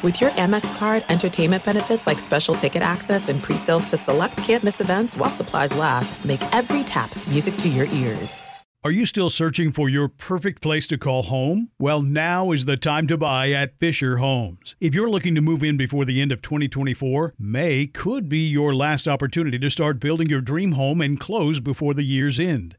With your Amex card, entertainment benefits like special ticket access and pre-sales to select campus events while supplies last, make every tap music to your ears. Are you still searching for your perfect place to call home? Well, now is the time to buy at Fisher Homes. If you're looking to move in before the end of 2024, May could be your last opportunity to start building your dream home and close before the year's end.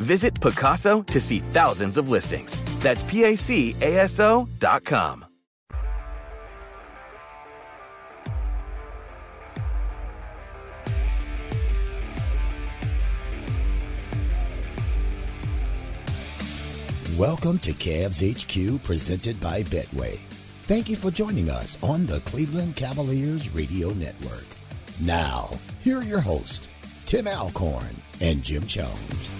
Visit Pacaso to see thousands of listings. That's PACASO dot com. Welcome to Cavs HQ presented by Betway. Thank you for joining us on the Cleveland Cavaliers Radio Network. Now, here are your hosts, Tim Alcorn and Jim Jones.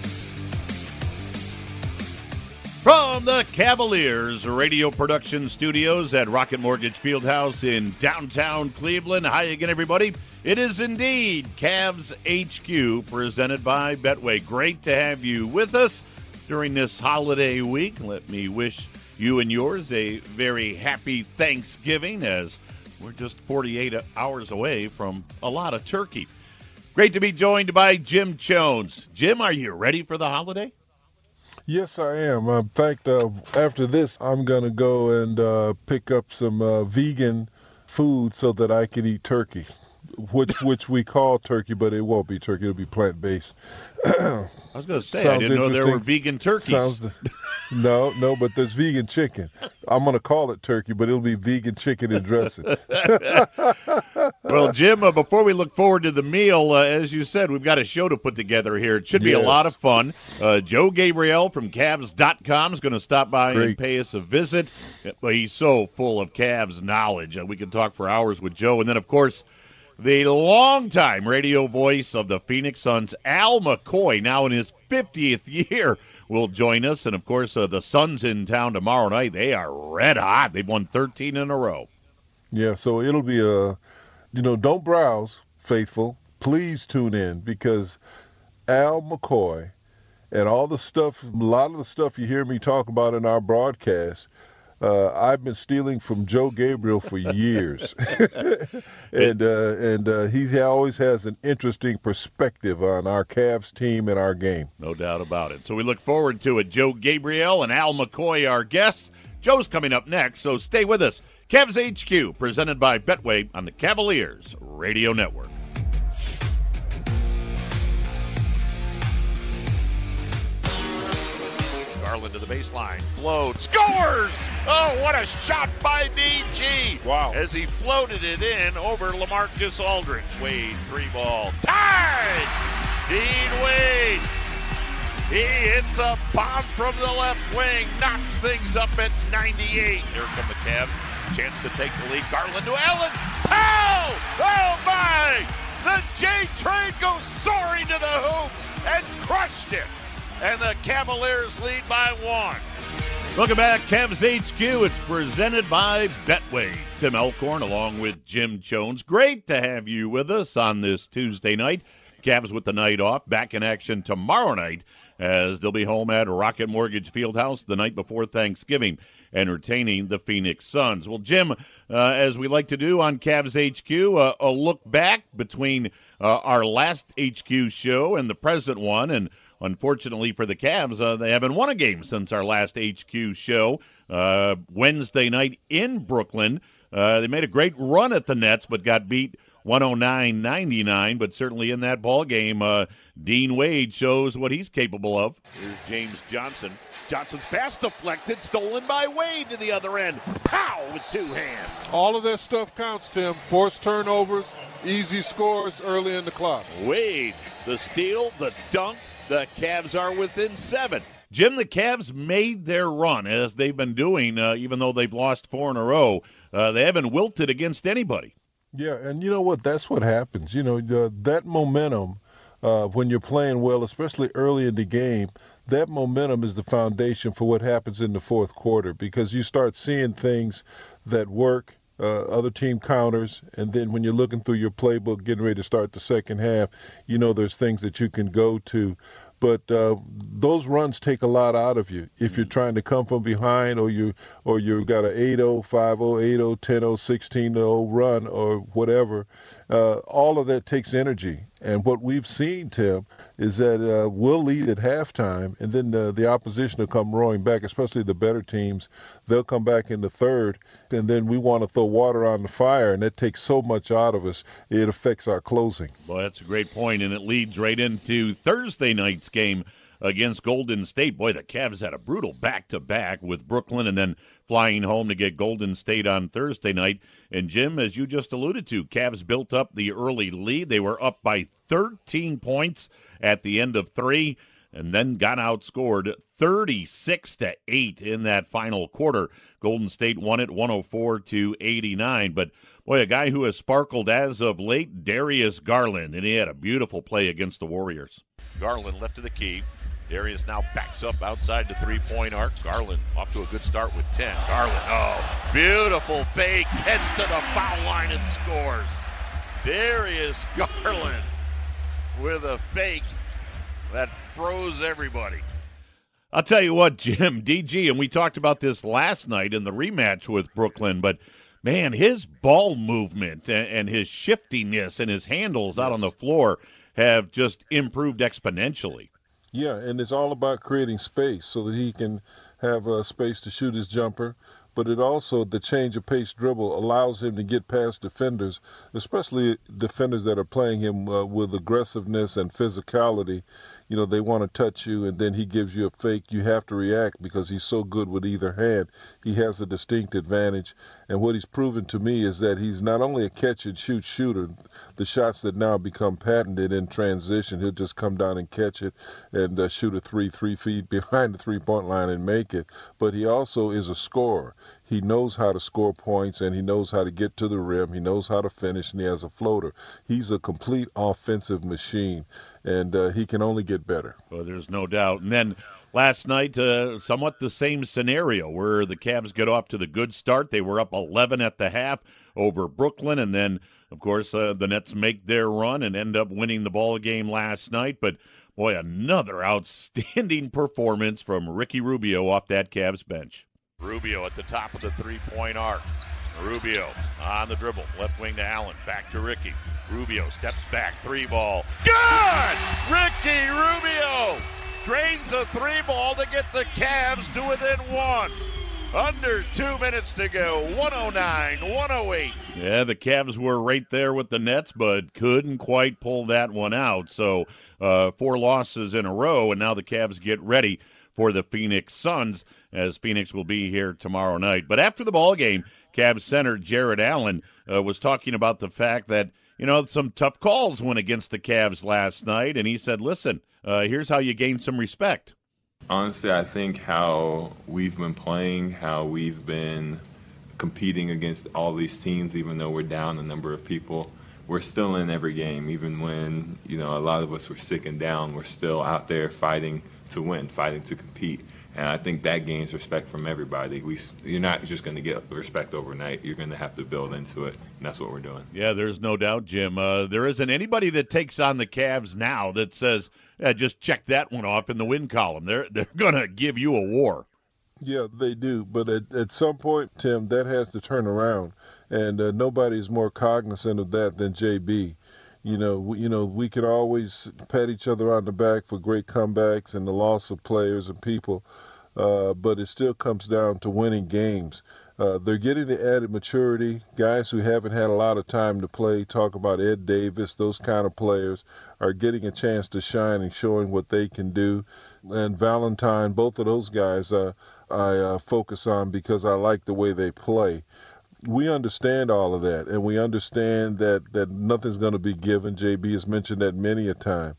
From the Cavaliers Radio Production Studios at Rocket Mortgage Fieldhouse in downtown Cleveland. Hi again, everybody. It is indeed Cavs HQ presented by Betway. Great to have you with us during this holiday week. Let me wish you and yours a very happy Thanksgiving as we're just 48 hours away from a lot of turkey. Great to be joined by Jim Jones. Jim, are you ready for the holiday? Yes, I am. In fact, uh, after this, I'm going to go and uh, pick up some uh, vegan food so that I can eat turkey which which we call turkey, but it won't be turkey. It'll be plant based. I was going to say I didn't know there were vegan turkeys. Sounds, no, no, but there's vegan chicken. I'm going to call it turkey, but it'll be vegan chicken and dressing. well, Jim, uh, before we look forward to the meal, uh, as you said, we've got a show to put together here. It should be yes. a lot of fun. Uh, Joe Gabriel from Cavs.com is going to stop by Great. and pay us a visit. He's so full of Cavs knowledge. Uh, we can talk for hours with Joe. And then, of course, the longtime radio voice of the Phoenix Suns, Al McCoy, now in his 50th year, will join us. And of course, uh, the Suns in town tomorrow night. They are red hot. They've won 13 in a row. Yeah, so it'll be a, you know, don't browse, faithful. Please tune in because Al McCoy and all the stuff, a lot of the stuff you hear me talk about in our broadcast uh, I've been stealing from Joe Gabriel for years, and uh, and uh, he always has an interesting perspective on our Cavs team and our game. No doubt about it. So we look forward to it. Joe Gabriel and Al McCoy, our guests. Joe's coming up next, so stay with us. Cavs HQ, presented by Betway on the Cavaliers Radio Network. Garland to the baseline. Float. Scores! Oh, what a shot by DG. Wow. As he floated it in over LaMarcus Aldridge. Wade, three ball. Tied! Dean Wade. He hits a bomb from the left wing, knocks things up at 98. Here come the Cavs. Chance to take the lead. Garland to Allen. Pow! Oh my! The J train goes soaring to the hoop and crushed it and the Cavaliers lead by one. Welcome back, Cavs HQ. It's presented by Betway. Tim Alcorn along with Jim Jones. Great to have you with us on this Tuesday night. Cavs with the night off. Back in action tomorrow night as they'll be home at Rocket Mortgage Fieldhouse the night before Thanksgiving, entertaining the Phoenix Suns. Well, Jim, uh, as we like to do on Cavs HQ, uh, a look back between uh, our last HQ show and the present one, and Unfortunately for the Cavs, uh, they haven't won a game since our last HQ show uh, Wednesday night in Brooklyn. Uh, they made a great run at the Nets, but got beat 109 99. But certainly in that ball game, Dean Wade shows what he's capable of. Here's James Johnson. Johnson's pass deflected, stolen by Wade to the other end. Pow with two hands. All of that stuff counts, Tim. Forced turnovers, easy scores early in the clock. Wade, the steal, the dunk. The Cavs are within seven. Jim, the Cavs made their run as they've been doing, uh, even though they've lost four in a row. Uh, they haven't wilted against anybody. Yeah, and you know what? That's what happens. You know, the, that momentum uh, when you're playing well, especially early in the game, that momentum is the foundation for what happens in the fourth quarter because you start seeing things that work uh, other team counters, and then when you're looking through your playbook, getting ready to start the second half, you know there's things that you can go to. But uh, those runs take a lot out of you if you're trying to come from behind, or you or you've got an 8-0, 5-0, 8-0, 10-0, 16-0 run, or whatever. Uh, all of that takes energy, and what we've seen, Tim, is that uh, we'll lead at halftime, and then the, the opposition will come roaring back, especially the better teams. They'll come back in the third, and then we want to throw water on the fire, and that takes so much out of us. It affects our closing. Well, that's a great point, and it leads right into Thursday night's game against Golden State. Boy, the Cavs had a brutal back to back with Brooklyn and then flying home to get Golden State on Thursday night. And Jim, as you just alluded to, Cavs built up the early lead. They were up by 13 points at the end of three and then got outscored 36 to 8 in that final quarter. Golden State won it 104 to 89, but boy, a guy who has sparkled as of late, Darius Garland, and he had a beautiful play against the Warriors. Garland left to the key, Darius now backs up outside the three point arc. Garland off to a good start with 10. Garland, oh, beautiful fake, heads to the foul line and scores. Darius Garland with a fake that froze everybody. I'll tell you what, Jim, DG, and we talked about this last night in the rematch with Brooklyn, but man, his ball movement and, and his shiftiness and his handles out on the floor have just improved exponentially. Yeah, and it's all about creating space so that he can have uh, space to shoot his jumper. But it also, the change of pace dribble allows him to get past defenders, especially defenders that are playing him uh, with aggressiveness and physicality you know, they want to touch you and then he gives you a fake. You have to react because he's so good with either hand. He has a distinct advantage. And what he's proven to me is that he's not only a catch and shoot shooter, the shots that now become patented in transition, he'll just come down and catch it and uh, shoot a three, three feet behind the three point line and make it. But he also is a scorer. He knows how to score points and he knows how to get to the rim. He knows how to finish and he has a floater. He's a complete offensive machine and uh, he can only get better. Well, there's no doubt. And then last night, uh, somewhat the same scenario where the Cavs get off to the good start. They were up 11 at the half over Brooklyn, and then, of course, uh, the Nets make their run and end up winning the ball game last night. But boy, another outstanding performance from Ricky Rubio off that Cavs bench. Rubio at the top of the three-point arc. Rubio on the dribble, left wing to Allen, back to Ricky. Rubio steps back, three ball. Good! Ricky Rubio drains a three ball to get the Cavs to within one. Under two minutes to go. 109, 108. Yeah, the Cavs were right there with the Nets, but couldn't quite pull that one out. So, uh, four losses in a row, and now the Cavs get ready for the Phoenix Suns as Phoenix will be here tomorrow night. But after the ball game, Cavs center Jarrett Allen uh, was talking about the fact that you know some tough calls went against the Cavs last night, and he said, "Listen, uh, here's how you gain some respect." Honestly, I think how we've been playing, how we've been competing against all these teams, even though we're down a number of people, we're still in every game. Even when you know a lot of us were sick and down, we're still out there fighting to win, fighting to compete. And I think that gains respect from everybody. We, you're not just going to get respect overnight. You're going to have to build into it, and that's what we're doing. Yeah, there's no doubt, Jim. Uh, there isn't anybody that takes on the Cavs now that says, yeah, just check that one off in the win column. They're they're going to give you a war. Yeah, they do. But at, at some point, Tim, that has to turn around, and uh, nobody's more cognizant of that than JB. You know, we, you know, we can always pat each other on the back for great comebacks and the loss of players and people, uh, but it still comes down to winning games. Uh, they're getting the added maturity. Guys who haven't had a lot of time to play, talk about Ed Davis, those kind of players, are getting a chance to shine and showing what they can do. And Valentine, both of those guys, uh, I uh, focus on because I like the way they play. We understand all of that, and we understand that, that nothing's going to be given. JB has mentioned that many a time.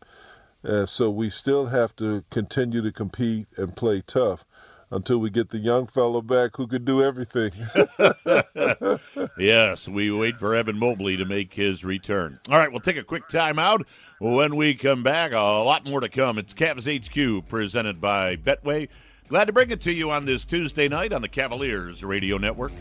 Uh, so we still have to continue to compete and play tough until we get the young fellow back who could do everything. yes, we wait for Evan Mobley to make his return. All right, we'll take a quick timeout. When we come back, a lot more to come. It's Cavs HQ presented by Betway. Glad to bring it to you on this Tuesday night on the Cavaliers Radio Network.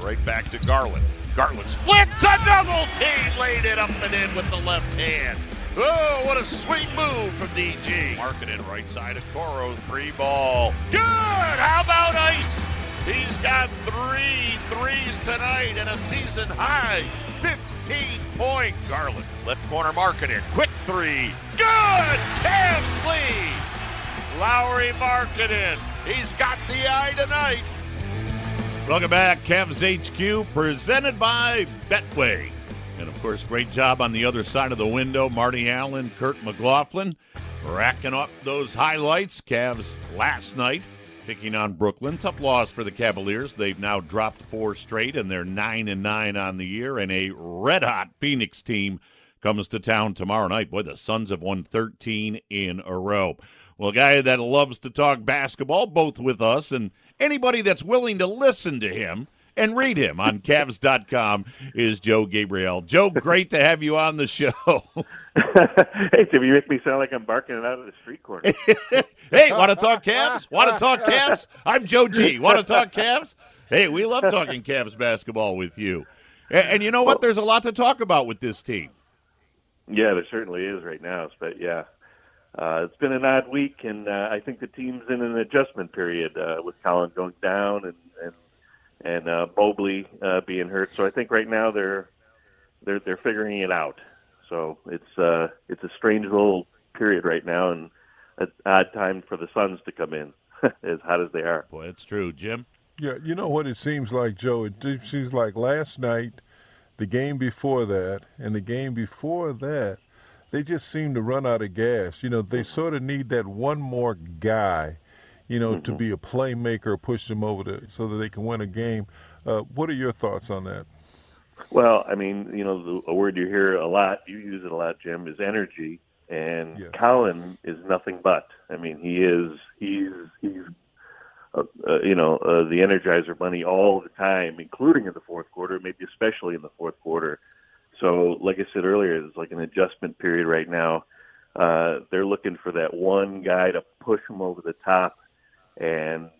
Right back to Garland. Garland splits a double team, laid it up and in with the left hand. Oh, what a sweet move from DG. Markkanen right side of Coro, three ball. Good! How about Ice? He's got three threes tonight and a season high. 15 points. Garland, left corner Markkanen. Quick three. Good! Cavs lead. Lauri Markkanen. He's got the eye tonight. Welcome back, Cavs HQ, presented by Betway. And of course, great job on the other side of the window. Marty Allen, Kurt McLaughlin, racking up those highlights. Cavs last night picking on Brooklyn. Tough loss for the Cavaliers. They've now dropped four straight, and they're nine and nine on the year. And a red hot Phoenix team comes to town tomorrow night. Boy, the Suns have won 13 in a row. Well, a guy that loves to talk basketball, both with us and anybody that's willing to listen to him and read him on Cavs.com is Joe Gabriel. Joe, great to have you on the show. hey, Tim, you make me sound like I'm barking it out of the street corner. hey, want to talk Cavs? Want to talk Cavs? I'm Joe G. Want to talk Cavs? Hey, we love talking Cavs basketball with you. And, and you know what? There's a lot to talk about with this team. Yeah, there certainly is right now. But yeah, uh, it's been an odd week, and uh, I think the team's in an adjustment period uh, with Collin going down and and and uh, Mobley uh, being hurt. So I think right now they're they're they're figuring it out. So it's uh, it's a strange little period right now, and an odd time for the Suns to come in, as hot as they are. Boy, it's true, Jim. Yeah, you know what it seems like, Joe? It seems like last night, the game before that, and the game before that they just seem to run out of gas. You know, they sort of need that one more guy, you know, mm-hmm. to be a playmaker, push them over to so that they can win a game. Uh, what are your thoughts on that? Well, I mean, you know, the, a word you hear a lot, you use it a lot, Jim, is energy. And yes. Collin is nothing but. I mean, he is he's he's uh, uh, you know uh, the Energizer Bunny all the time, including in the fourth quarter, maybe especially in the fourth quarter. So, like I said earlier, it's like an adjustment period right now. Uh, they're looking for that one guy to push them over the top. And,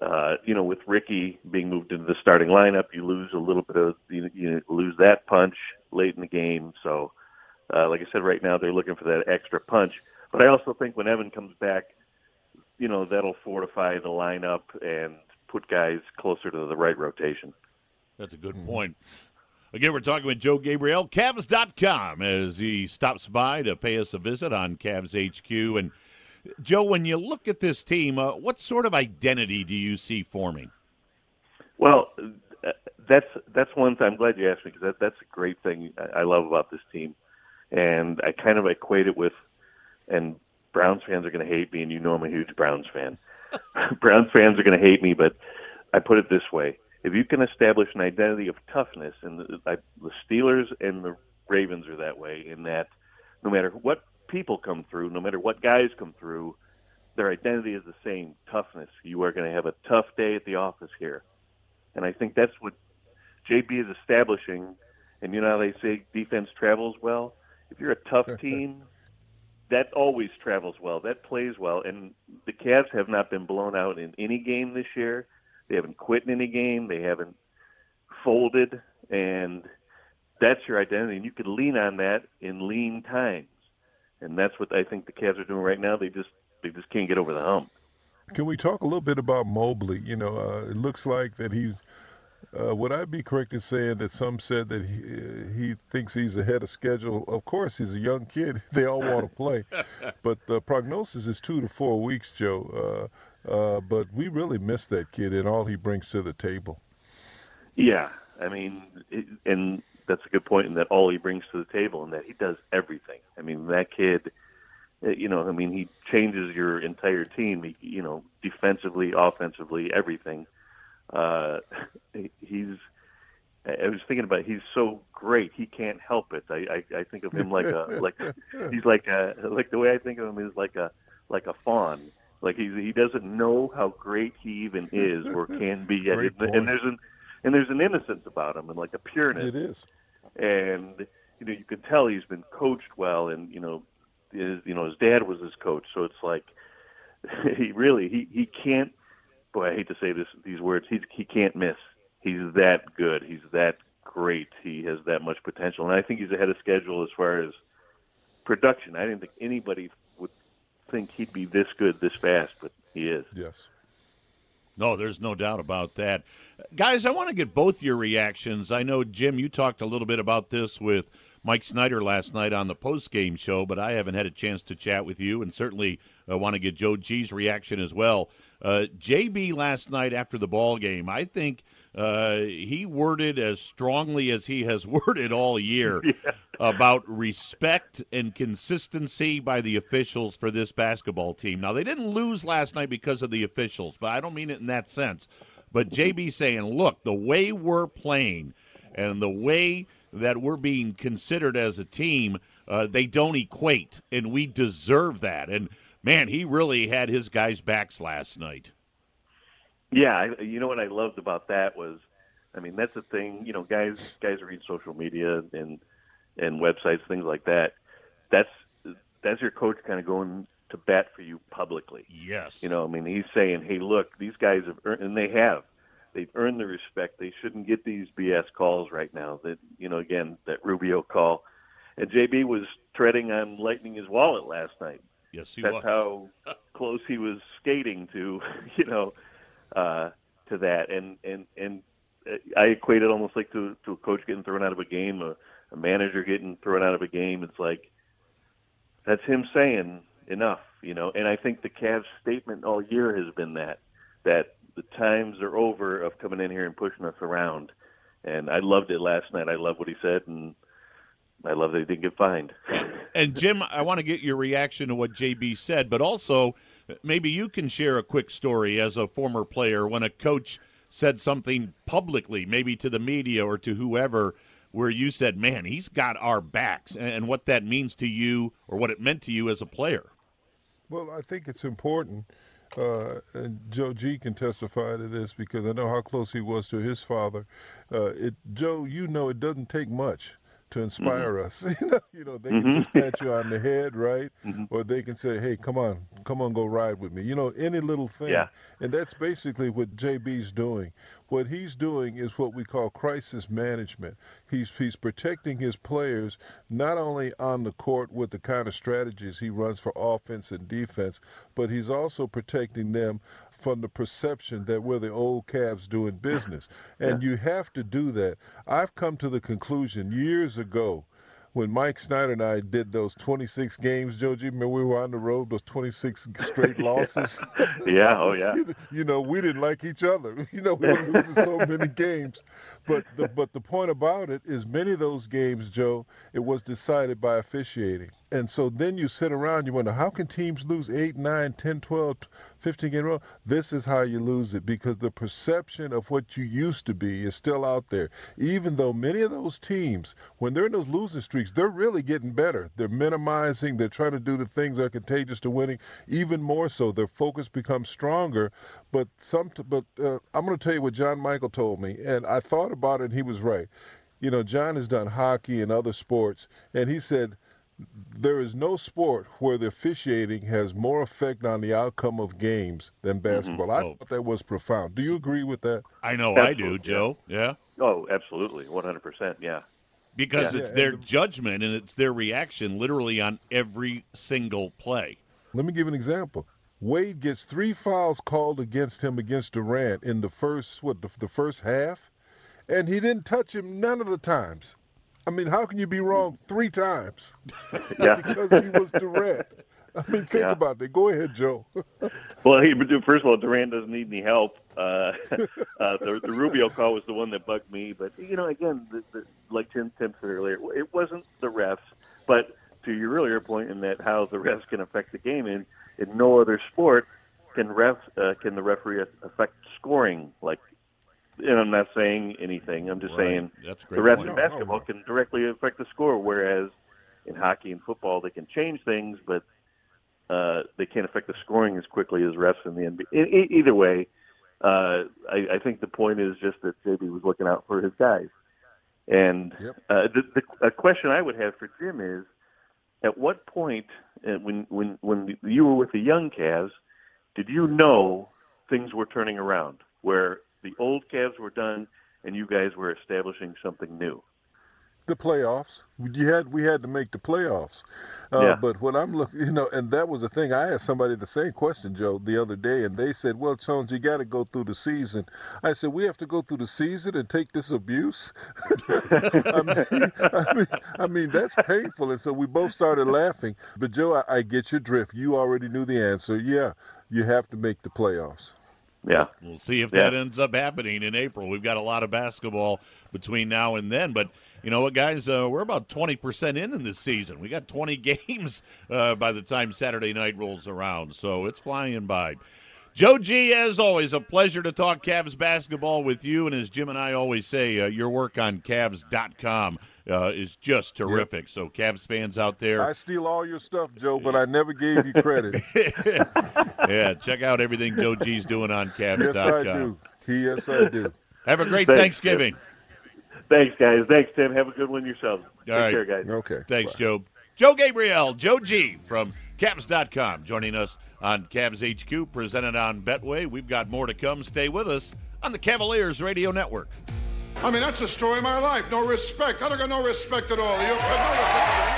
uh, you know, with Ricky being moved into the starting lineup, you lose a little bit of, you, you lose that punch late in the game. So, uh, like I said, right now they're looking for that extra punch. But I also think when Evan comes back, you know, that'll fortify the lineup and put guys closer to the right rotation. That's a good point. Again, we're talking with Joe Gabriel, Cavs.com, as he stops by to pay us a visit on Cavs HQ. And, Joe, when you look at this team, uh, what sort of identity do you see forming? Well, uh, that's that's one thing. I'm glad you asked me because that, that's a great thing I love about this team. And I kind of equate it with, and Browns fans are going to hate me, and you know I'm a huge Browns fan. Browns fans are going to hate me, but I put it this way if you can establish an identity of toughness, and the, the Steelers and the Ravens are that way, in that no matter what people come through, no matter what guys come through, their identity is the same toughness. You are going to have a tough day at the office here. And I think that's what JB is establishing. And you know how they say defense travels well? If you're a tough team, that always travels well. That plays well. And the Cavs have not been blown out in any game this year. They haven't quit in any game. They haven't folded, and that's your identity. And you could lean on that in lean times, and that's what I think the Cavs are doing right now. They just they just can't get over the hump. Can we talk a little bit about Mobley? You know, uh, it looks like that he's Uh, would I be correct in saying that some said that he, he thinks he's ahead of schedule? Of course, he's a young kid. They all want to play. but the prognosis is two to four weeks, Joe. Uh, uh, but we really miss that kid and all he brings to the table. Yeah. I mean, it, and that's a good point in that all he brings to the table and that he does everything. I mean, that kid, uh, you know, I mean, he changes your entire team, you know, defensively, offensively, everything uh, he's. I was thinking about he's so great he can't help it. I, I I think of him like a like he's like a like the way I think of him is like a like a fawn. Like he's he doesn't know how great he even is or can be. and, and there's an and there's an innocence about him and like a pureness. It is. And you know you can tell he's been coached well, and you know his you know his dad was his coach, so it's like he really he he can't boy, I hate to say this these words. He's he can't miss. He's that good. He's that great. He has that much potential, and I think he's ahead of schedule as far as production. I didn't think anybody would think he'd be this good this fast, but he is. Yes. No, there's no doubt about that. Guys, I want to get both your reactions. I know, Jim, you talked a little bit about this with Mike Snyder last night on the post game show, but I haven't had a chance to chat with you, and certainly I uh, want to get Joe G's reaction as well. Uh, JB last night after the ball game, I think uh, he worded as strongly as he has worded all year yeah. about respect and consistency by the officials for this basketball team. Now they didn't lose last night because of the officials, but I don't mean it in that sense. But JB saying, look, the way we're playing and the way that we're being considered as a team, uh, they don't equate, and we deserve that. And man, he really had his guys' backs last night. Yeah, I, you know what I loved about that was, I mean, that's the thing. You know, guys guys read social media and and websites, things like that. That's that's your coach kind of going to bat for you publicly. Yes. You know, I mean, he's saying, "Hey, look, these guys have earned, and they have. They've earned the respect. They shouldn't get these BS calls right now. That you know, again, that Rubio call." And JB was treading on lightning his wallet last night. Yes, he That's was. how close he was skating to, you know, uh, to that. And and and I equate it almost like to to a coach getting thrown out of a game, a, a manager getting thrown out of a game. It's like that's him saying enough, you know. And I think the Cavs' statement all year has been that that the times are over of coming in here and pushing us around. And I loved it last night. I love what he said, and I love that he didn't get fined. and Jim, I want to get your reaction to what JB said, but also maybe you can share a quick story as a former player when a coach said something publicly, maybe to the media or to whoever, where you said, "Man, he's got our backs," and what that means to you or what it meant to you as a player. Well, I think it's important. Uh, and Joe G can testify to this because I know how close he was to his father. Uh, it, Joe, you know, it doesn't take much to inspire mm-hmm. us. you know, you know, they mm-hmm. can just pat you on the head, right? Mm-hmm. Or they can say, "Hey, come on, come on, go ride with me." You know, any little thing. Yeah. And that's basically what JB's doing. What he's doing is what we call crisis management. He's he's protecting his players not only on the court with the kind of strategies he runs for offense and defense, but he's also protecting them from the perception that we're the old Cavs doing business. And yeah. you have to do that. I've come to the conclusion years ago when Mike Snyder and I did those 26 games, Joe G, remember we were on the road, those 26 straight losses? yeah, oh yeah. you, you, know, we didn't like each other. You know, we were losing so many games. But the, but the point about it is many of those games, Joe, it was decided by officiating. And so then you sit around, you wonder, how can teams lose 8, 9, 10, 12, 15 in a row? This is how you lose it because the perception of what you used to be is still out there. Even though many of those teams, when they're in those losing streaks, they're really getting better. They're minimizing, they're trying to do the things that are contagious to winning. Even more so, their focus becomes stronger. But some, but uh, I'm going to tell you what John Michael told me, and I thought about it, and he was right. You know, John has done hockey and other sports, and he said – there is no sport where the officiating has more effect on the outcome of games than mm-hmm. basketball. Mm-hmm. I oh. thought that was profound. Do you agree with that? I know absolutely. I do, Joe. Yeah. Oh, absolutely, 100%. Yeah. Because yeah. it's their judgment and it's their reaction literally on every single play. Let me give an example. Wade gets three fouls called against him against Durant in the first what the, the first half and he didn't touch him none of the times. I mean, how can you be wrong three times? Yeah. because he was direct. I mean, think Yeah. about that. Go ahead, Joe. Well, he, first of all, Durant doesn't need any help. Uh, uh, the, the Rubio call was the one that bugged me. But you know, again, the, the, like Tim, Tim said earlier, it wasn't the refs, but to your earlier point in that how the refs can affect the game. In in no other sport can refs uh, can the referee affect scoring. Like, and I'm not saying anything. I'm just Right. saying the refs in basketball no. can directly affect the score, whereas in hockey and football they can change things, but uh, they can't affect the scoring as quickly as refs in the NBA. E- either way, uh, I, I think the point is just that JB was looking out for his guys. And Yep. uh, the, the a question I would have for Jim is, at what point uh, when when when you were with the young Cavs, did you know things were turning around, where the old Cavs were done and you guys were establishing something new? the playoffs. You had we had to make the playoffs. Uh, Yeah. But what I'm looking, you know, and that was the thing. I asked somebody the same question, Joe, the other day, and they said, "Well, Jones, you got to go through the season." I said, "We have to go through the season and take this abuse." I, mean, I mean, I mean, that's painful. And so we both started laughing. But Joe, I, I get your drift. You already knew the answer. Yeah, you have to make the playoffs. Yeah. We'll see if Yeah. that ends up happening in April. We've got a lot of basketball between now and then, but you know what, guys? Uh, we're about twenty percent in in this season. We got twenty games uh, by the time Saturday night rolls around, so it's flying by. Joe G, as always, a pleasure to talk Cavs basketball with you. And as Jim and I always say, uh, your work on Cavs.com uh, is just terrific. So, Cavs fans out there, I steal all your stuff, Joe, but I never gave you credit. yeah, check out everything Joe G's doing on Cavs.com. yes, I do. Yes, I do. Have a great Thanks, Thanksgiving. Thanks, guys. Thanks, Tim. Have a good one yourselves. Take right. care, guys. Okay. Thanks, bye. Joe. Joe Gabriel, Joe G from Cavs.com, joining us on Cavs HQ, presented on Betway. We've got more to come. Stay with us on the Cavaliers Radio Network. I mean, that's the story of my life. No respect. I don't got no respect at all. You have no respect.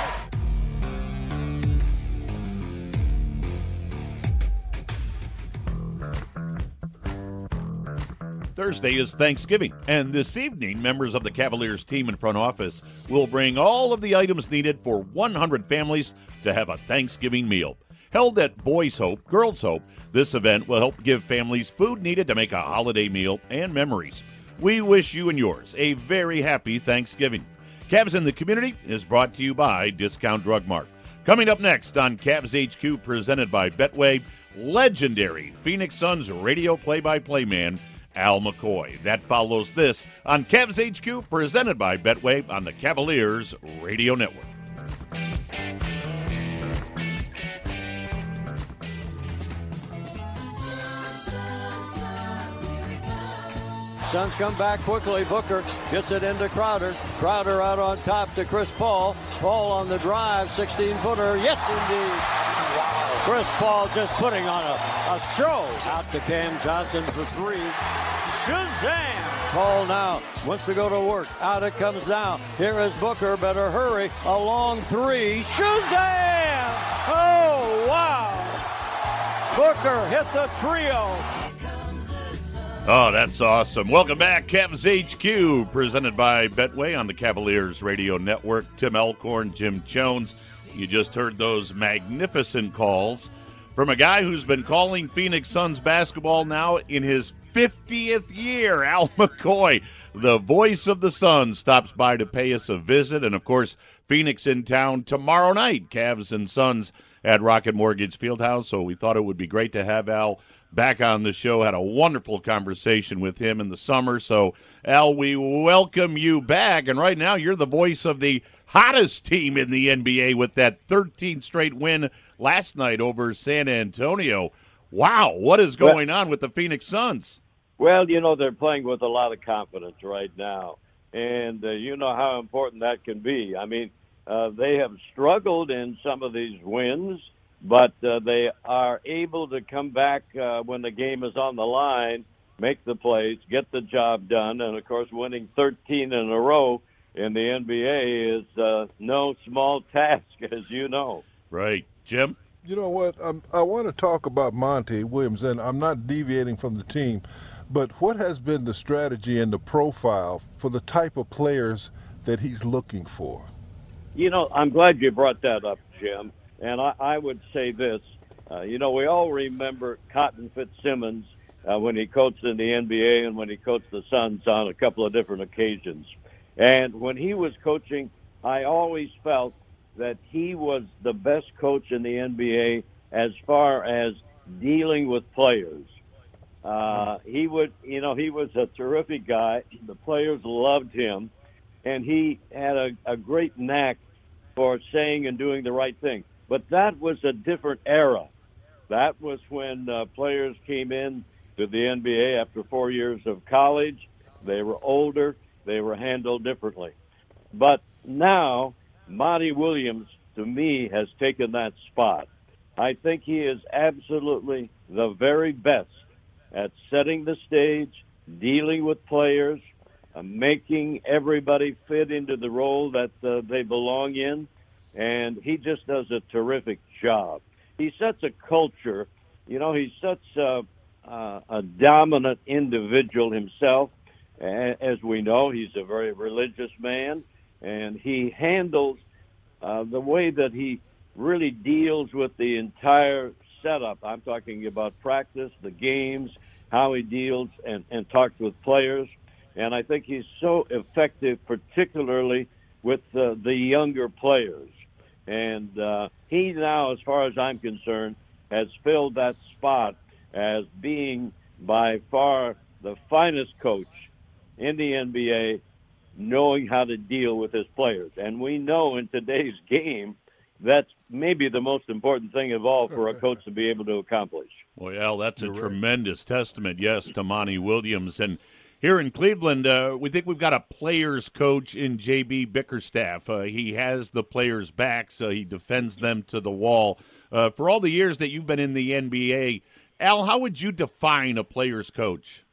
Thursday is Thanksgiving, and this evening, members of the Cavaliers team and front office will bring all of the items needed for 100 families to have a Thanksgiving meal. Held at Boys Hope, Girls Hope, this event will help give families food needed to make a holiday meal and memories. We wish you and yours a very happy Thanksgiving. Cavs in the Community is brought to you by Discount Drug Mart. Coming up next on Cavs HQ, presented by Betway, legendary Phoenix Suns radio play by play man, Al McCoy. That follows this on Cavs HQ, presented by Betway on the Cavaliers Radio Network. Suns come back quickly. Booker gets it into Crowder. Crowder out on top to Chris Paul. Paul on the drive, 16 footer. Yes, indeed. Chris Paul just putting on a, a show. Out to Cam Johnson for three. Shazam! Paul now wants to go to work. Out it comes now. Here is Booker. Better hurry. A long three. Shazam! Oh, wow! Booker hit the trio. Oh, that's awesome. Welcome back, Cavs HQ, presented by Betway on the Cavaliers Radio Network. Tim Alcorn, Jim Jones. You just heard those magnificent calls from a guy who's been calling Phoenix Suns basketball now in his 50th year, Al McCoy. The voice of the Suns stops by to pay us a visit. And of course, Phoenix in town tomorrow night, Cavs and Suns at Rocket Mortgage Fieldhouse. So we thought it would be great to have Al back on the show. Had a wonderful conversation with him in the summer. So, Al, we welcome you back. And right now, you're the voice of the hottest team in the NBA with that 13th straight win last night over San Antonio. Wow, what is going on with the Phoenix Suns? Well, you know, they're playing with a lot of confidence right now. And uh, you know how important that can be. I mean, uh, they have struggled in some of these wins, but uh, they are able to come back uh, when the game is on the line, make the plays, get the job done. And, of course, winning 13 in a row in the NBA is uh, no small task, as you know. Right. Jim? You know what? Um, I want to talk about Monty Williams, and I'm not deviating from the team, But what has been the strategy and the profile for the type of players that he's looking for? You know, I'm glad you brought that up, Jim. And I, I would say this. Uh, you know, we all remember Cotton Fitzsimmons uh, when he coached in the NBA and when he coached the Suns on a couple of different occasions. And when he was coaching, I always felt that he was the best coach in the NBA as far as dealing with players. Uh, he would, you know, he was a terrific guy. The players loved him, and he had a, a great knack for saying and doing the right thing. But that was a different era. That was when uh, players came in to the NBA after four years of college. They were older. They were handled differently. But now, Monty Williams, to me, has taken that spot. I think he is absolutely the very best at setting the stage, dealing with players, uh, making everybody fit into the role that uh, they belong in. And he just does a terrific job. He sets a culture. You know, he's such a, uh, a dominant individual himself. As we know, he's a very religious man, and he handles uh, the way that he really deals with the entire setup. I'm talking about practice, the games, how he deals and, and talks with players. And I think he's so effective, particularly with uh, the younger players. And uh, he now, as far as I'm concerned, has filled that spot as being by far the finest coach in the NBA, knowing how to deal with his players. And we know in today's game that's maybe the most important thing of all for a coach to be able to accomplish. Well, yeah, that's a You're tremendous right. testament, yes, to Monty Williams. And here in Cleveland, uh, we think we've got a players coach in J.B. Bickerstaff. Uh, he has the players' back, so he defends them to the wall. Uh, for all the years that you've been in the NBA, Al, how would you define a players' coach?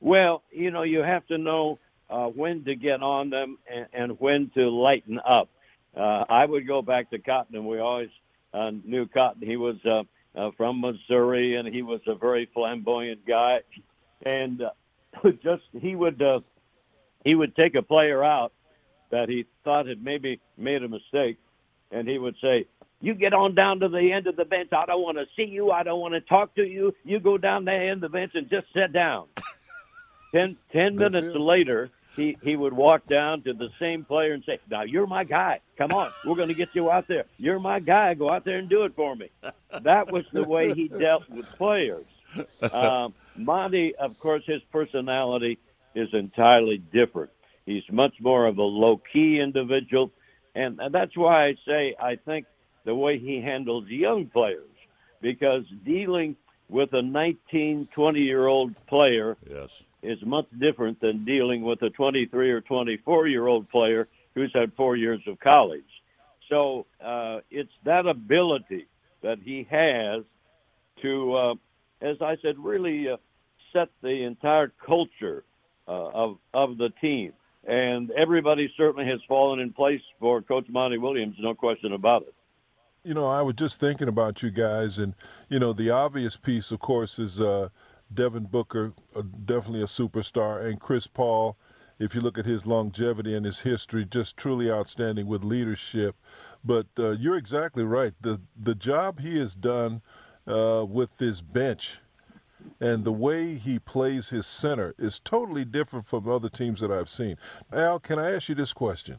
Well, you know, you have to know uh, when to get on them and, and when to lighten up uh, I would go back to Cotton, and we always uh, knew Cotton. He was uh, uh, from Missouri, and he was a very flamboyant guy. And uh, just he would uh, he would take a player out that he thought had maybe made a mistake, and he would say, "You get on down to the end of the bench. I don't want to see you. I don't want to talk to you. You go down there end of the bench and just sit down." ten ten minutes later he he would walk down to the same player and say, "Now you're my guy. Come on, we're going to get you out there. You're my guy. Go out there and do it for me." That was the way he dealt with players. Um, Monty, of course, his personality is entirely different. He's much more of a low key individual, and, and that's why I say I think the way he handles young players, because dealing with a 19, 20 year old player yes is much different than dealing with a 23 or 24 year old player who's had four years of college. So uh, it's that ability that he has to, uh, as I said, really uh, set the entire culture uh, of of the team. And everybody certainly has fallen in place for Coach Monty Williams, no question about it. You know, I was just thinking about you guys, and you know, the obvious piece, of course, is uh, Devin Booker, uh, definitely a superstar, and Chris Paul. If you look at his longevity and his history, just truly outstanding with leadership. But uh, you're exactly right. The the job he has done uh, with this bench and the way he plays his center is totally different from other teams that I've seen. Al, can I ask you this question?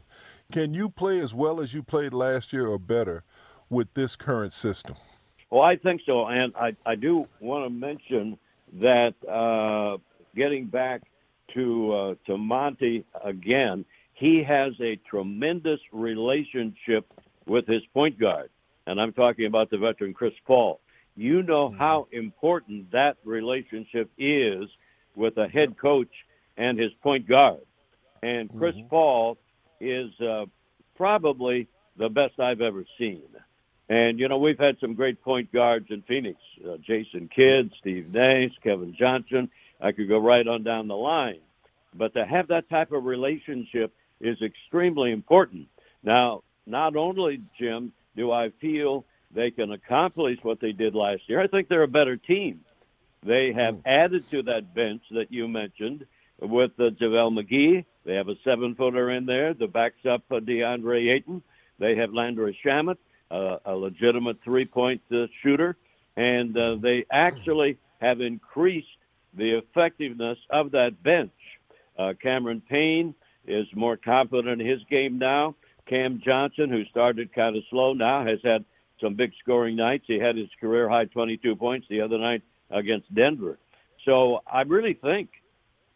Can you play as well as you played last year or better with this current system? Well, I think so. And I, I do want to mention that uh, getting back to uh, to Monty again, he has a tremendous relationship with his point guard, and I'm talking about the veteran Chris Paul. You know mm-hmm. how important that relationship is with a head coach and his point guard, and Chris mm-hmm. Paul is uh, probably the best I've ever seen. And, you know, we've had some great point guards in Phoenix uh, Jason Kidd, Steve Nash, Kevin Johnson. I could go right on down the line. But to have that type of relationship is extremely important. Now, not only, Jim, do I feel they can accomplish what they did last year, I think they're a better team. They have added to that bench that you mentioned with uh, JaVale McGee. They have a seven footer in there that backs up uh, DeAndre Ayton. They have Landry Shamet, uh, a legitimate three point uh, shooter. And uh, they actually have increased the effectiveness of that bench. Uh, Cameron Payne is more confident in his game now. Cam Johnson, who started kind of slow now, has had some big scoring nights. He had his career high 22 points the other night against Denver. So I really think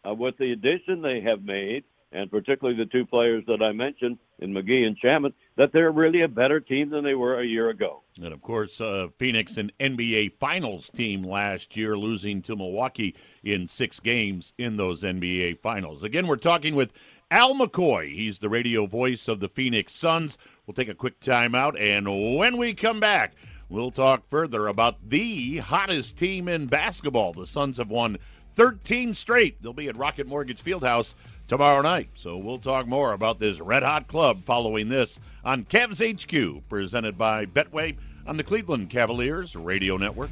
uh, with the addition they have made, and particularly the two players that I mentioned in McGee and Shamet, that they're really a better team than they were a year ago. And of course, uh, Phoenix, an NBA Finals team last year, losing to Milwaukee in six games in those NBA Finals. Again, we're talking with Al McCoy. He's the radio voice of the Phoenix Suns. We'll take a quick timeout, and when we come back, we'll talk further about the hottest team in basketball. The Suns have won 13 straight. They'll be at Rocket Mortgage Fieldhouse tomorrow night. So we'll talk more about this red hot club following this on Cavs HQ, presented by Betway on the Cleveland Cavaliers Radio Network.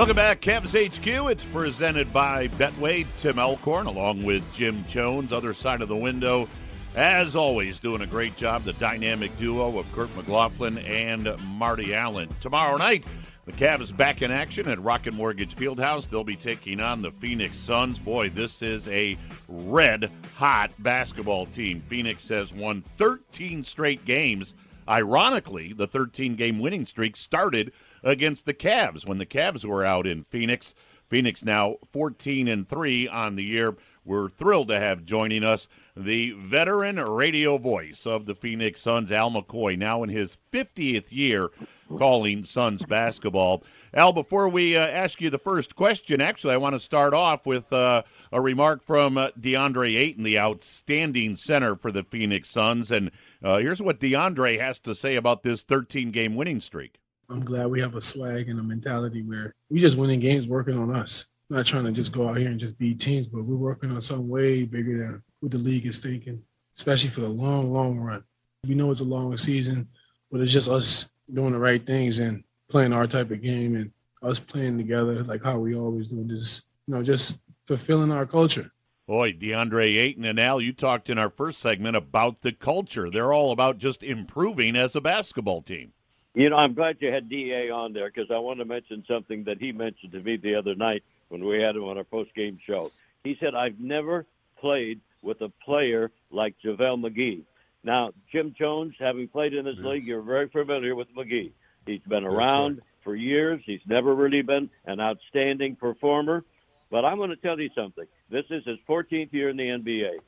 Welcome back, Cavs HQ. It's presented by Betway. Tim Alcorn, along with Jim Jones, other side of the window. As always, doing a great job, the dynamic duo of Kurt McLaughlin and Marty Allen. Tomorrow night, the Cavs back in action at Rocket Mortgage Fieldhouse. They'll be taking on the Phoenix Suns. Boy, this is a red hot basketball team. Phoenix has won 13 straight games. Ironically, the 13 game winning streak started against the Cavs when the Cavs were out in Phoenix. Phoenix now 14 and 3 on the year. We're thrilled to have joining us the veteran radio voice of the Phoenix Suns, Al McCoy, now in his 50th year calling Suns basketball. Al, before we uh, ask you the first question, actually, I want to start off with uh, a remark from uh, DeAndre Ayton, the outstanding center for the Phoenix Suns. And uh, here's what DeAndre has to say about this 13 game winning streak. I'm glad we have a swag and a mentality where we just winning games working on us. Not trying to just go out here and just beat teams, but we're working on something way bigger than what the league is thinking, especially for the long, long run. We know it's a long season, but it's just us doing the right things and playing our type of game and us playing together like how we always do. Just you know, just fulfilling our culture. Boy, DeAndre Ayton and Al, you talked in our first segment about the culture. They're all about just improving as a basketball team. You know, I'm glad you had DA on there because I want to mention something that he mentioned to me the other night when we had him on our post game show. He said, I've never played with a player like JaVale McGee. Now, Jim Jones, having played in this yeah. league, you're very familiar with McGee. He's been around right. for years. He's never really been an outstanding performer. But I'm going to tell you something. This is his 14th year in the NBA.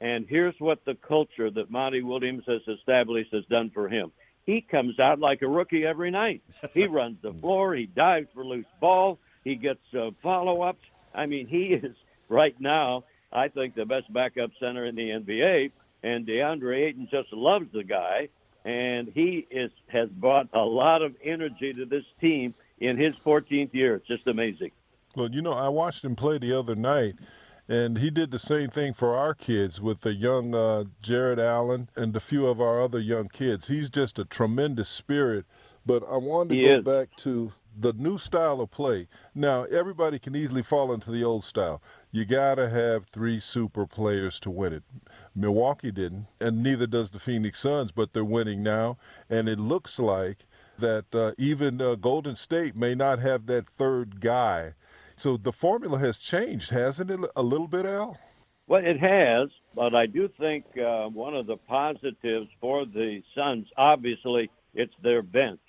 And here's what the culture that Monty Williams has established has done for him he comes out like a rookie every night. He runs the floor. He dives for loose balls. He gets uh, follow-ups. I mean, he is right now, I think, the best backup center in the NBA. And DeAndre Ayton just loves the guy, and he is has brought a lot of energy to this team in his 14th year. It's just amazing. Well, you know, I watched him play the other night, and he did the same thing for our kids with the young uh, Jarrett Allen and a few of our other young kids. He's just a tremendous spirit. But I wanted to he go is. back to the new style of play. Now, everybody can easily fall into the old style. You got to have three super players to win it. Milwaukee didn't, and neither does the Phoenix Suns, but they're winning now. And it looks like that uh, even uh, Golden State may not have that third guy so the formula has changed, hasn't it, a little bit, Al? Well, it has, but I do think uh, one of the positives for the Suns, obviously, it's their bench.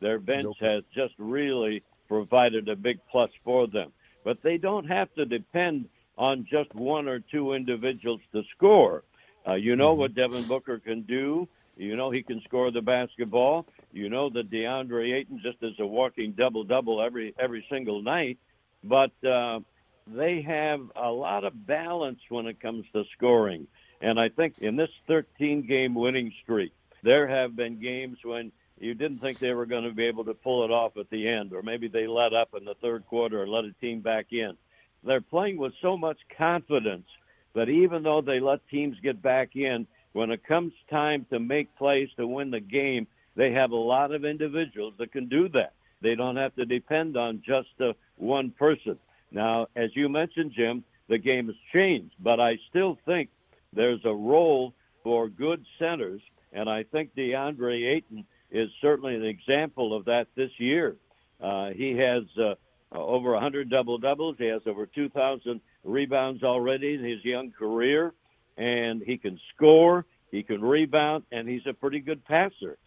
Their bench has just really provided a big plus for them. But they don't have to depend on just one or two individuals to score. Uh, you know mm-hmm. what Devin Booker can do. You know he can score the basketball. You know that DeAndre Ayton just is a walking double double every every single night but uh, they have a lot of balance when it comes to scoring. And I think in this 13 game winning streak, there have been games when you didn't think they were going to be able to pull it off at the end, or maybe they let up in the third quarter and let a team back in. They're playing with so much confidence that even though they let teams get back in, when it comes time to make plays to win the game, they have a lot of individuals that can do that. They don't have to depend on just uh, one person. Now, as you mentioned, Jim, the game has changed, but I still think there's a role for good centers, and I think DeAndre Ayton is certainly an example of that this year. Uh, he has uh, over 100 double doubles. He has over 2,000 rebounds already in his young career, and he can score, he can rebound, and he's a pretty good passer.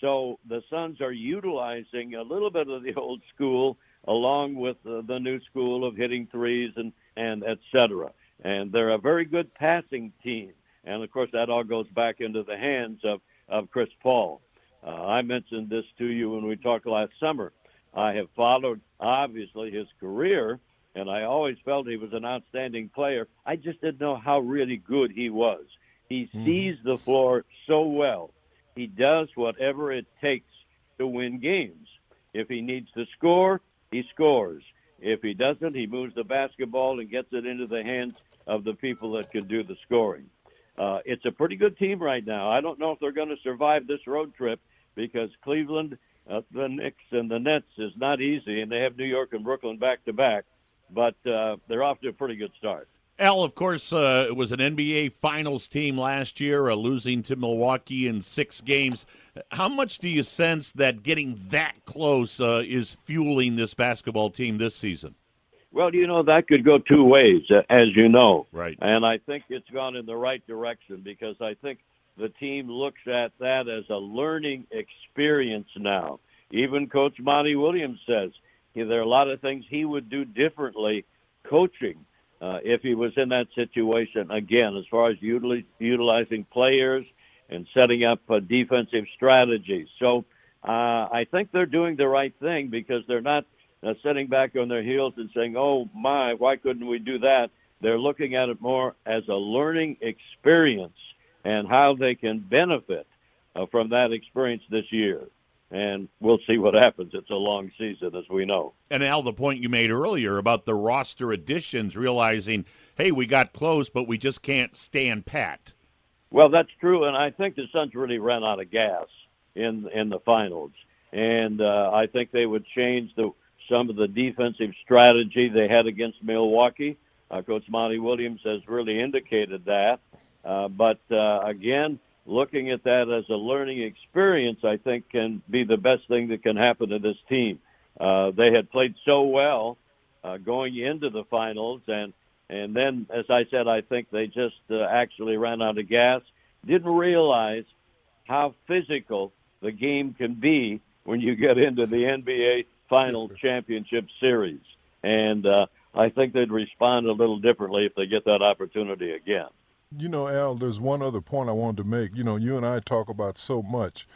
So the Suns are utilizing a little bit of the old school along with the, the new school of hitting threes and and et cetera. And they're a very good passing team. And of course, that all goes back into the hands of of Chris Paul. Uh, I mentioned this to you when we talked last summer. I have followed obviously his career, and I always felt he was an outstanding player. I just didn't know how really good he was. He mm-hmm. sees the floor so well. He does whatever it takes to win games. If he needs to score, he scores. If he doesn't, he moves the basketball and gets it into the hands of the people that can do the scoring. Uh, it's a pretty good team right now. I don't know if they're going to survive this road trip because Cleveland, uh, the Knicks, and the Nets is not easy, and they have New York and Brooklyn back to back. But uh, they're off to a pretty good start. Al, of course, uh, it was an NBA Finals team last year, uh, losing to Milwaukee in six games. How much do you sense that getting that close uh, is fueling this basketball team this season? Well, you know, that could go two ways, uh, as you know. Right. And I think it's gone in the right direction because I think the team looks at that as a learning experience now. Even Coach Monty Williams says there are a lot of things he would do differently coaching uh, if he was in that situation again, as far as util- utilizing players and setting up uh, defensive strategies. So uh, I think they're doing the right thing because they're not uh, sitting back on their heels and saying, "Oh my, why couldn't we do that?" They're looking at it more as a learning experience and how they can benefit uh, from that experience this year and we'll see what happens. It's a long season, as we know. And Al, the point you made earlier about the roster additions, realizing, hey, we got close, but we just can't stand pat. Well, that's true, and I think the Suns really ran out of gas in in the finals, and uh, I think they would change the some of the defensive strategy they had against Milwaukee. Uh, Coach Monty Williams has really indicated that, uh, but uh, again looking at that as a learning experience, I think can be the best thing that can happen to this team. Uh, they had played so well uh, going into the finals, and and then, as I said, I think they just uh, actually ran out of gas. Didn't realize how physical the game can be when you get into the NBA Final Championship Series, and uh, I think they'd respond a little differently if they get that opportunity again. You know, Al, there's one other point I wanted to make. You know, you and I talk about so much,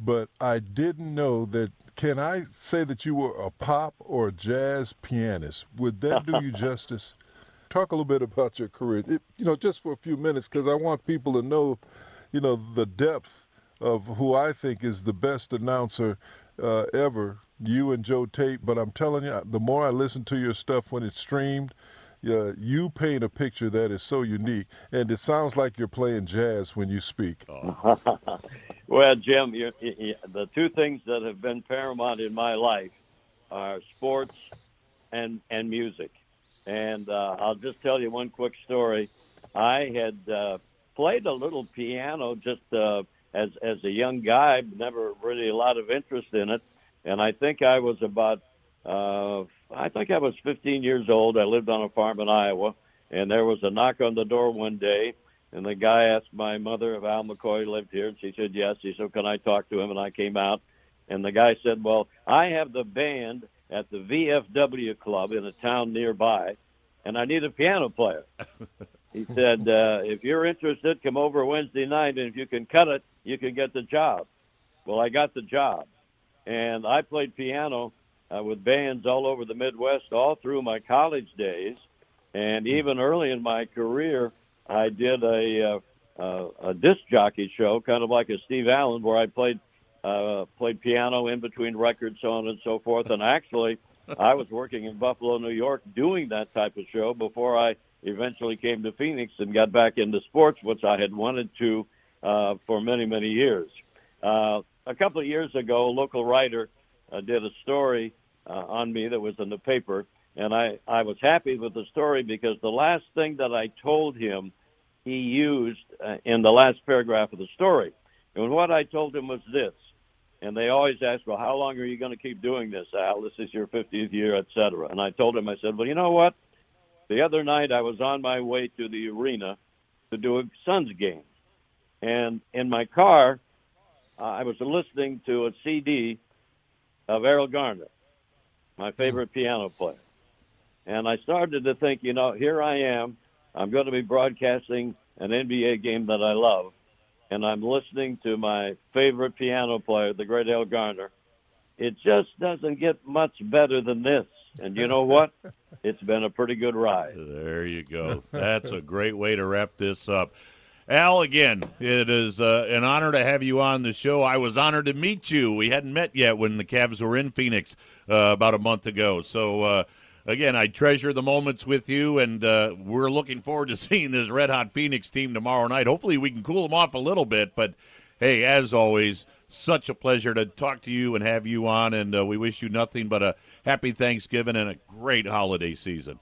but I didn't know that. Can I say that you were a pop or a jazz pianist? Would that do you justice? Talk a little bit about your career, it, you know, just for a few minutes, because I want people to know, you know, the depth of who I think is the best announcer uh, ever, you and Joe Tait. But I'm telling you, the more I listen to your stuff when it's streamed, uh, you paint a picture that is so unique, and it sounds like you're playing jazz when you speak. well, Jim, you, you, the two things that have been paramount in my life are sports and and music. And uh, I'll just tell you one quick story. I had uh, played a little piano just uh, as as a young guy, never really a lot of interest in it. And I think I was about uh, I think I was 15 years old. I lived on a farm in Iowa, and there was a knock on the door one day, and the guy asked my mother if Al McCoy lived here, and she said yes. He said, "Can I talk to him?" And I came out, and the guy said, "Well, I have the band at the VFW club in a town nearby, and I need a piano player." he said, uh, "If you're interested, come over Wednesday night, and if you can cut it, you can get the job." Well, I got the job, and I played piano uh, with bands all over the Midwest all through my college days, and even early in my career, I did a uh, uh, a disc jockey show, kind of like a Steve Allen, where I played uh, played piano in between records, so on and so forth. And actually, I was working in Buffalo, New York, doing that type of show before I eventually came to Phoenix and got back into sports, which I had wanted to uh, for many, many years. Uh, a couple of years ago, a local writer uh, did a story uh, on me that was in the paper, and I, I was happy with the story because the last thing that I told him he used uh, in the last paragraph of the story. And what I told him was this, and they always ask, well, how long are you going to keep doing this, Al? This is your 50th year, et cetera. And I told him, I said, well, you know what? The other night I was on my way to the arena to do a Suns game. And in my car, uh, I was listening to a CD of Erroll Garner, my favorite piano player. And I started to think, you know, here I am. I'm going to be broadcasting an NBA game that I love. And I'm listening to my favorite piano player, the great Erroll Garner. It just doesn't get much better than this. And you know what? It's been a pretty good ride. There you go. That's a great way to wrap this up. Al, again, it is uh, an honor to have you on the show. I was honored to meet you. We hadn't met yet when the Cavs were in Phoenix uh, about a month ago. So, uh, again, I treasure the moments with you, and uh, we're looking forward to seeing this red hot Phoenix team tomorrow night. Hopefully, we can cool them off a little bit. But hey, as always, such a pleasure to talk to you and have you on, and uh, we wish you nothing but a happy Thanksgiving and a great holiday season.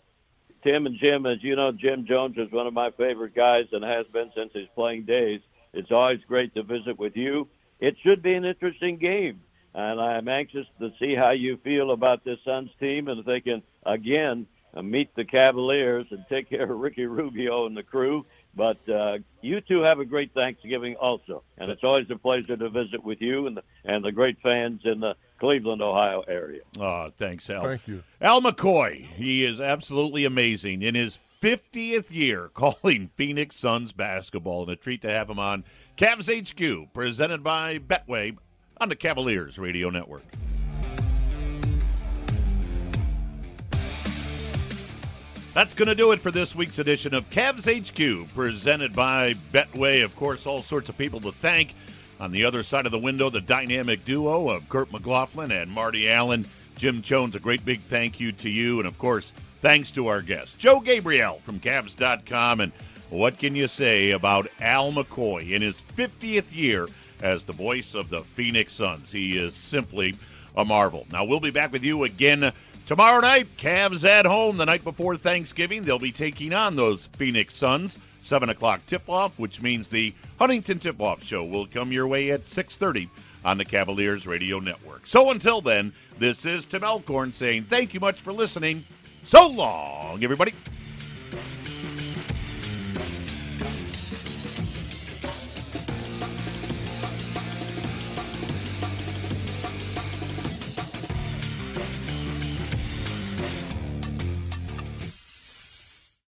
Tim and Jim, as you know, Jim Jones is one of my favorite guys and has been since his playing days. It's always great to visit with you. It should be an interesting game, and I'm anxious to see how you feel about this Suns team and if they can again meet the Cavaliers and take care of Ricky Rubio and the crew. But uh, you two have a great Thanksgiving also, and it's always a pleasure to visit with you and the and the great fans in the Cleveland, Ohio area. Oh, thanks, Al. Thank you. Al McCoy, he is absolutely amazing in his 50th year calling Phoenix Suns basketball, and a treat to have him on Cavs HQ, presented by Betway on the Cavaliers Radio Network. That's going to do it for this week's edition of Cavs HQ, presented by Betway. Of course, all sorts of people to thank. On the other side of the window, the dynamic duo of Kurt McLaughlin and Marty Allen. Jim Jones, a great big thank you to you. And of course, thanks to our guest, Joe Gabriele from Cavs.com. And what can you say about Al McCoy in his 50th year as the voice of the Phoenix Suns? He is simply a marvel. Now, we'll be back with you again tomorrow night. Cavs at home the night before Thanksgiving. They'll be taking on those Phoenix Suns. 7 o'clock tip-off, which means the Huntington Tip-Off Show will come your way at 6.30 on the Cavaliers Radio Network. So until then, this is Tim Alcorn saying thank you much for listening. So long, everybody.